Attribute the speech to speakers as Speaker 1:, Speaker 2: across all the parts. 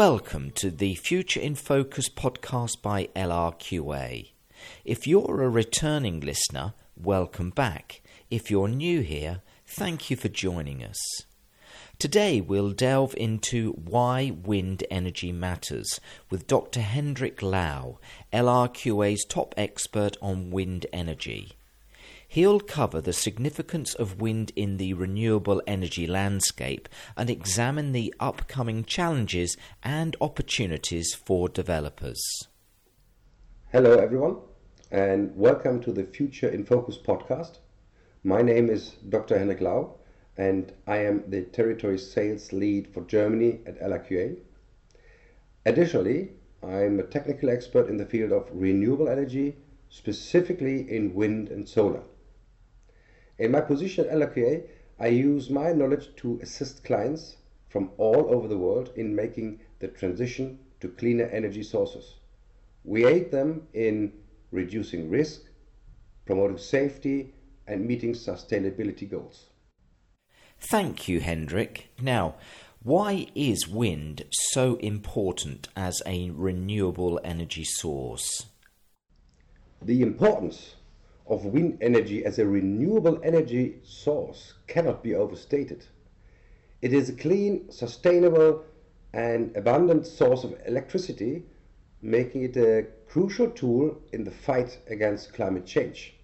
Speaker 1: Welcome to the Future in Focus podcast by LRQA. If you're a returning listener, welcome back. If you're new here, thank you for joining us. Today we'll delve into why wind energy matters with Dr. Hendrik Lau, LRQA's top expert on wind energy. He'll cover the significance of wind in the renewable energy landscape and examine the upcoming challenges and opportunities for developers.
Speaker 2: Hello, everyone, and welcome to the Future in Focus podcast. My name is Dr. Hendrik Lau, and I am the territory sales lead for Germany at LRQA. Additionally, I'm a technical expert in the field of renewable energy, specifically in wind and solar. In my position at LRQA, I use my knowledge to assist clients from all over the world in making the transition to cleaner energy sources. We aid them in reducing risk, promoting safety, and meeting sustainability goals.
Speaker 1: Thank you, Hendrik. Now, why is wind so important as a renewable energy source?
Speaker 2: The importance of wind energy as a renewable energy source cannot be overstated. It is a clean, sustainable, and abundant source of electricity, making it a crucial tool in the fight against climate change.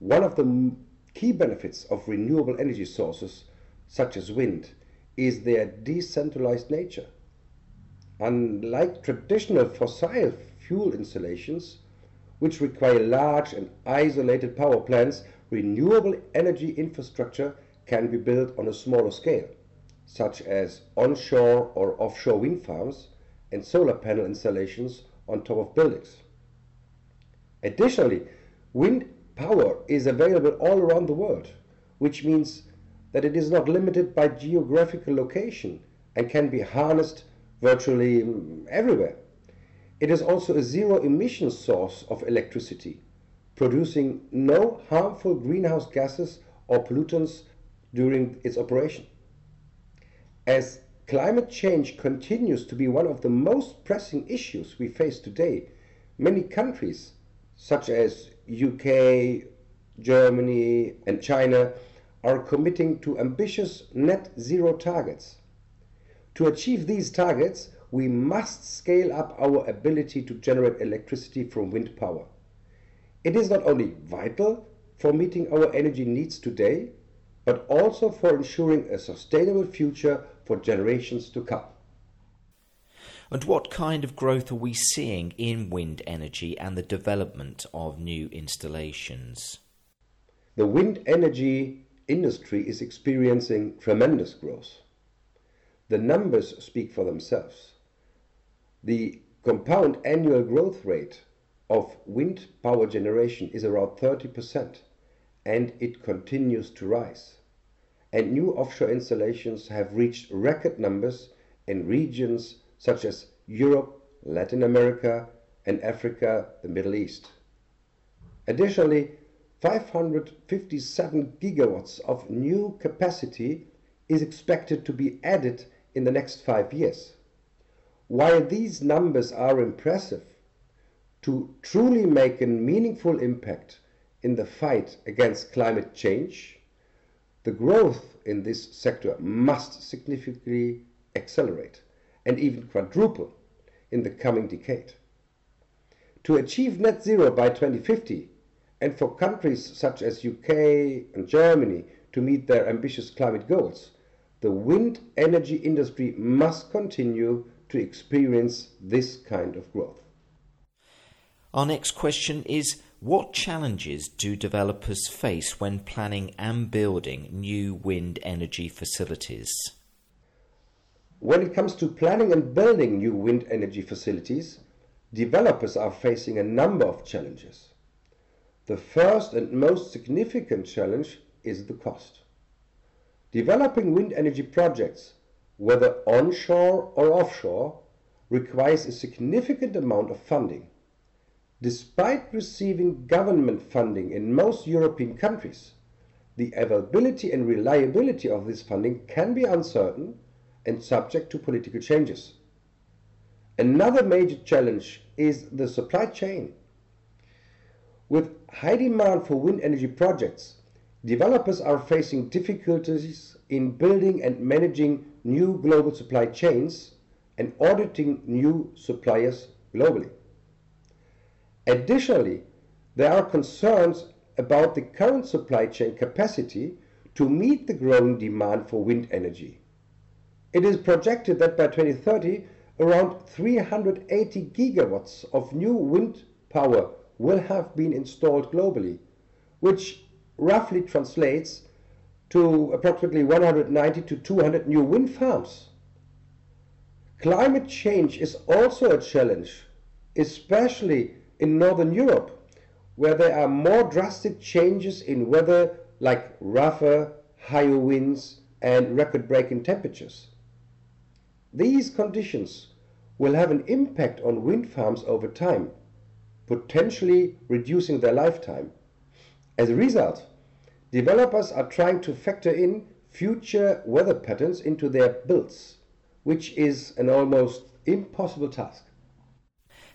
Speaker 2: One of the key benefits of renewable energy sources, such as wind, is their decentralized nature. Unlike traditional fossil fuel installations, which require large and isolated power plants, renewable energy infrastructure can be built on a smaller scale, such as onshore or offshore wind farms and solar panel installations on top of buildings. Additionally, wind power is available all around the world, which means that it is not limited by geographical location and can be harnessed virtually mm, everywhere. It is also a zero emission source of electricity, producing no harmful greenhouse gases or pollutants during its operation. As climate change continues to be one of the most pressing issues we face today, many countries such as UK, Germany and China are committing to ambitious net zero targets. To achieve these targets, we must scale up our ability to generate electricity from wind power. It is not only vital for meeting our energy needs today, but also for ensuring a sustainable future for generations to come.
Speaker 1: And what kind of growth are we seeing in wind energy and the development of new installations?
Speaker 2: The wind energy industry is experiencing tremendous growth. The numbers speak for themselves. The compound annual growth rate of wind power generation is around 30%, and it continues to rise. And new offshore installations have reached record numbers in regions such as Europe, Latin America, and Africa, the Middle East. Additionally, 557 gigawatts of new capacity is expected to be added in the next five years. While these numbers are impressive, to truly make a meaningful impact in the fight against climate change, the growth in this sector must significantly accelerate and even quadruple in the coming decade. To achieve net zero by 2050, and for countries such as UK and Germany to meet their ambitious climate goals, the wind energy industry must continue to experience this kind of growth.
Speaker 1: Our next question is What challenges do developers face when planning and building new wind energy facilities?
Speaker 2: When it comes to planning and building new wind energy facilities, developers are facing a number of challenges. The first and most significant challenge is the cost. Developing wind energy projects whether onshore or offshore, requires a significant amount of funding. Despite receiving government funding in most European countries, the availability and reliability of this funding can be uncertain and subject to political changes. Another major challenge is the supply chain. With high demand for wind energy projects, developers are facing difficulties in building and managing new global supply chains and auditing new suppliers globally. Additionally, there are concerns about the current supply chain capacity to meet the growing demand for wind energy. It is projected that by 2030, around 380 gigawatts of new wind power will have been installed globally, which roughly translates to approximately 190 to 200 new wind farms. Climate change is also a challenge, especially in Northern Europe, where there are more drastic changes in weather like rougher, higher winds and record-breaking temperatures. These conditions will have an impact on wind farms over time, potentially reducing their lifetime. As a result, developers are trying to factor in future weather patterns into their builds, which is an almost impossible task.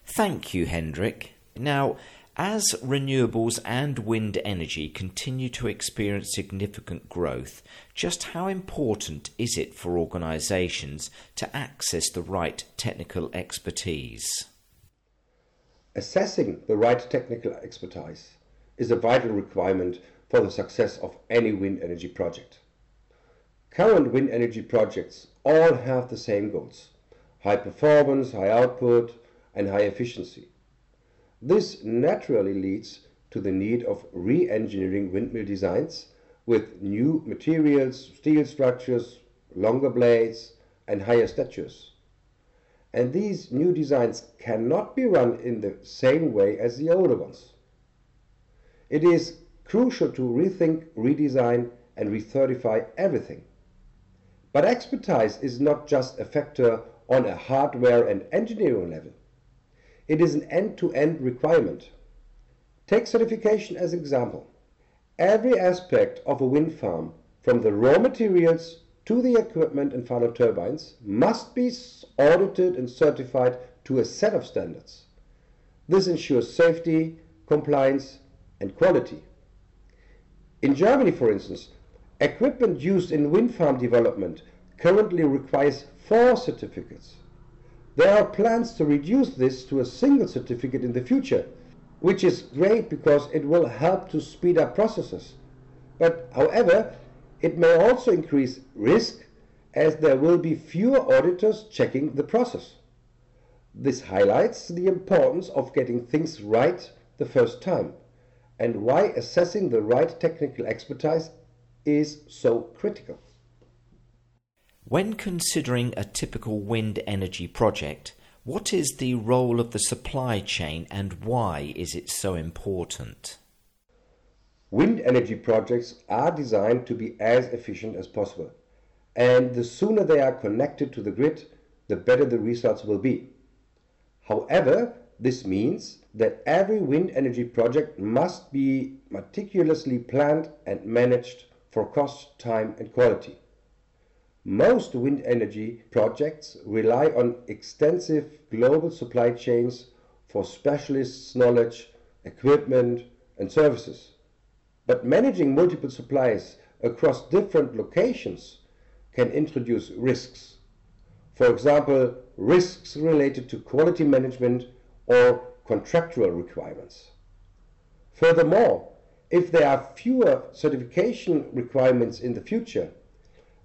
Speaker 1: Thank you, Hendrik. Now, as renewables and wind energy continue to experience significant growth, just how important is it for organisations to access the right technical expertise?
Speaker 2: Assessing the right technical expertise is a vital requirement for the success of any wind energy project. Current wind energy projects all have the same goals high performance, high output, and high efficiency. This naturally leads to the need of re-engineering windmill designs with new materials, steel structures, longer blades and higher statures. And these new designs cannot be run in the same way as the older ones. It is crucial to rethink, redesign and recertify everything. But expertise is not just a factor on a hardware and engineering level. It is an end-to-end requirement. Take certification as example. Every aspect of a wind farm, from the raw materials to the equipment and final turbines, must be audited and certified to a set of standards. This ensures safety, compliance and quality. In Germany, for instance, equipment used in wind farm development currently requires four certificates. There are plans to reduce this to a single certificate in the future, which is great because it will help to speed up processes. But however, it may also increase risk as there will be fewer auditors checking the process. This highlights the importance of getting things right the first time and why assessing the right technical expertise is so critical.
Speaker 1: When considering a typical wind energy project, what is the role of the supply chain and why is it so important?
Speaker 2: Wind energy projects are designed to be as efficient as possible, and the sooner they are connected to the grid, the better the results will be. However, this means that every wind energy project must be meticulously planned and managed for cost, time, and quality. Most wind energy projects rely on extensive global supply chains for specialists' knowledge, equipment, and services. But managing multiple supplies across different locations can introduce risks. For example, risks related to quality management or contractual requirements. Furthermore, if there are fewer certification requirements in the future,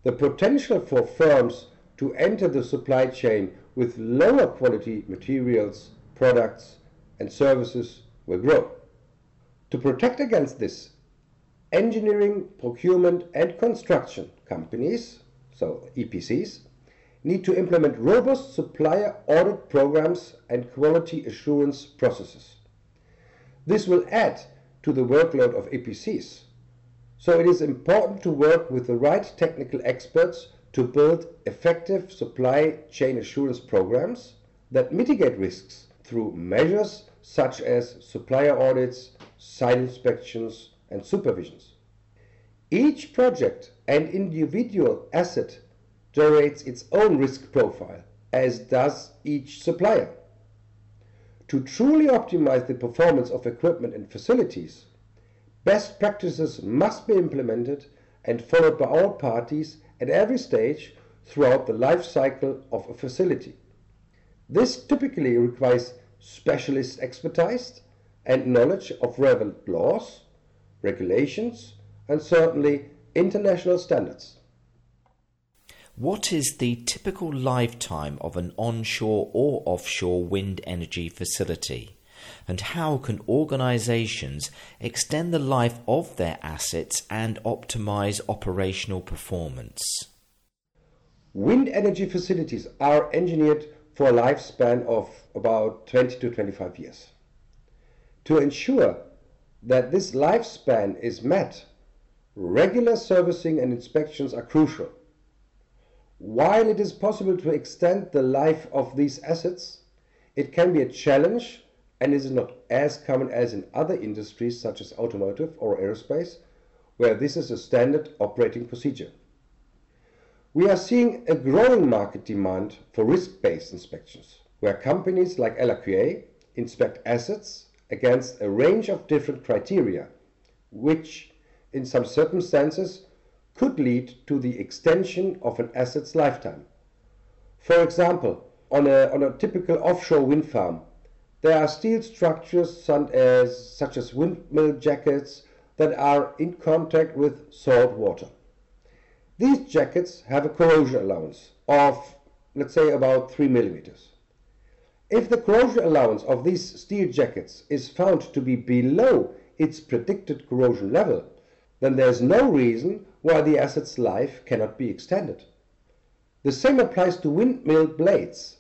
Speaker 2: the potential for firms to enter the supply chain with lower quality materials, products, and services will grow. To protect against this, engineering, procurement, and construction companies, so EPCs, need to implement robust supplier audit programs and quality assurance processes. This will add to the workload of EPCs so it is important to work with the right technical experts to build effective supply chain assurance programs that mitigate risks through measures such as supplier audits, site inspections, and supervisions. Each project and individual asset generates its own risk profile as does each supplier. To truly optimize the performance of equipment and facilities, best practices must be implemented and followed by all parties at every stage throughout the life cycle of a facility. This typically requires specialist expertise and knowledge of relevant laws, regulations, and certainly international standards.
Speaker 1: What is the typical lifetime of an onshore or offshore wind energy facility? And how can organizations extend the life of their assets and optimize operational performance?
Speaker 2: Wind energy facilities are engineered for a lifespan of about 20 to 25 years. To ensure that this lifespan is met, regular servicing and inspections are crucial. While it is possible to extend the life of these assets, it can be a challenge and is not as common as in other industries such as automotive or aerospace, where this is a standard operating procedure. We are seeing a growing market demand for risk-based inspections, where companies like LRQA inspect assets against a range of different criteria, which in some circumstances could lead to the extension of an asset's lifetime. For example, on a, on a typical offshore wind farm, there are steel structures such uh, as, such as windmill jackets that are in contact with salt water. These jackets have a corrosion allowance of, let's say, about 3 millimeters. If the corrosion allowance of these steel jackets is found to be below its predicted corrosion level, then there is no reason why the asset's life cannot be extended. The same applies to windmill blades.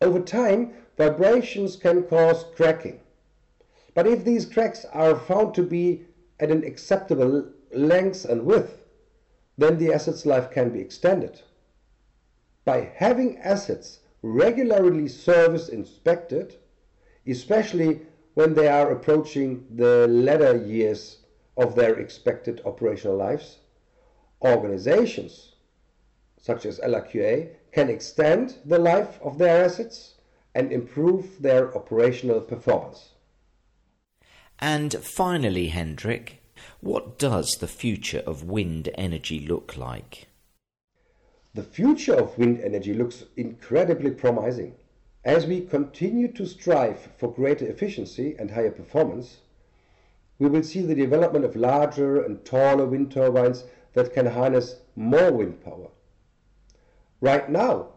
Speaker 2: Over time, vibrations can cause cracking. But if these cracks are found to be at an acceptable length and width, then the asset's life can be extended. By having assets regularly service inspected, especially when they are approaching the latter years of their expected operational lives, organizations such as LRQA can extend the life of their assets and improve their operational performance.
Speaker 1: And finally, Hendrik, what does the future of wind energy look like?
Speaker 2: The future of wind energy looks incredibly promising. As we continue to strive for greater efficiency and higher performance, we will see the development of larger and taller wind turbines that can harness more wind power. Right now,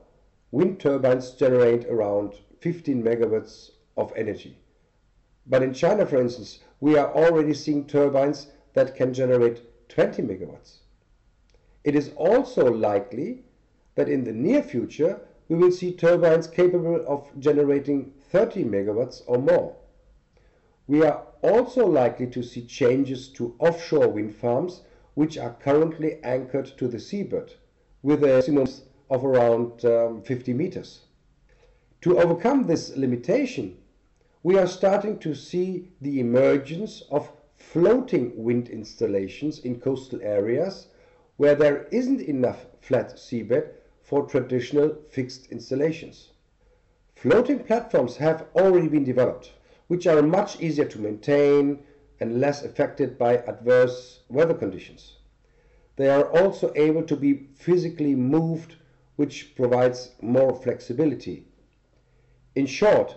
Speaker 2: wind turbines generate around 15 megawatts of energy. But in China, for instance, we are already seeing turbines that can generate 20 megawatts. It is also likely that in the near future we will see turbines capable of generating 30 megawatts or more. We are also likely to see changes to offshore wind farms which are currently anchored to the seabed with a maximum of around um, 50 meters. To overcome this limitation, we are starting to see the emergence of floating wind installations in coastal areas where there isn't enough flat seabed for traditional fixed installations. Floating platforms have already been developed, which are much easier to maintain and less affected by adverse weather conditions. They are also able to be physically moved, which provides more flexibility. In short,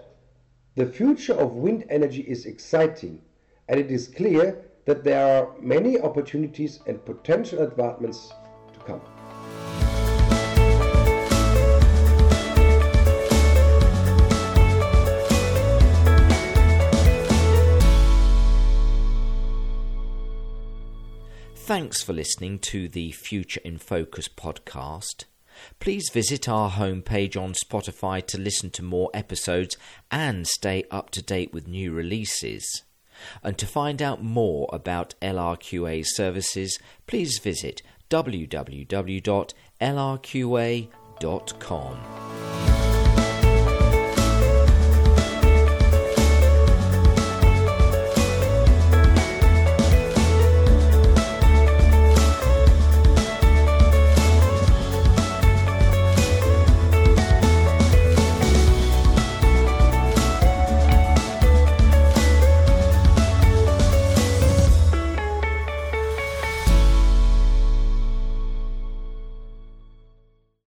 Speaker 2: the future of wind energy is exciting, and it is clear that there are many opportunities and potential advancements to come.
Speaker 1: Thanks for listening to the Future in Focus podcast. Please visit our homepage on Spotify to listen to more episodes and stay up to date with new releases. And to find out more about LRQA services, please visit www.lrqa.com.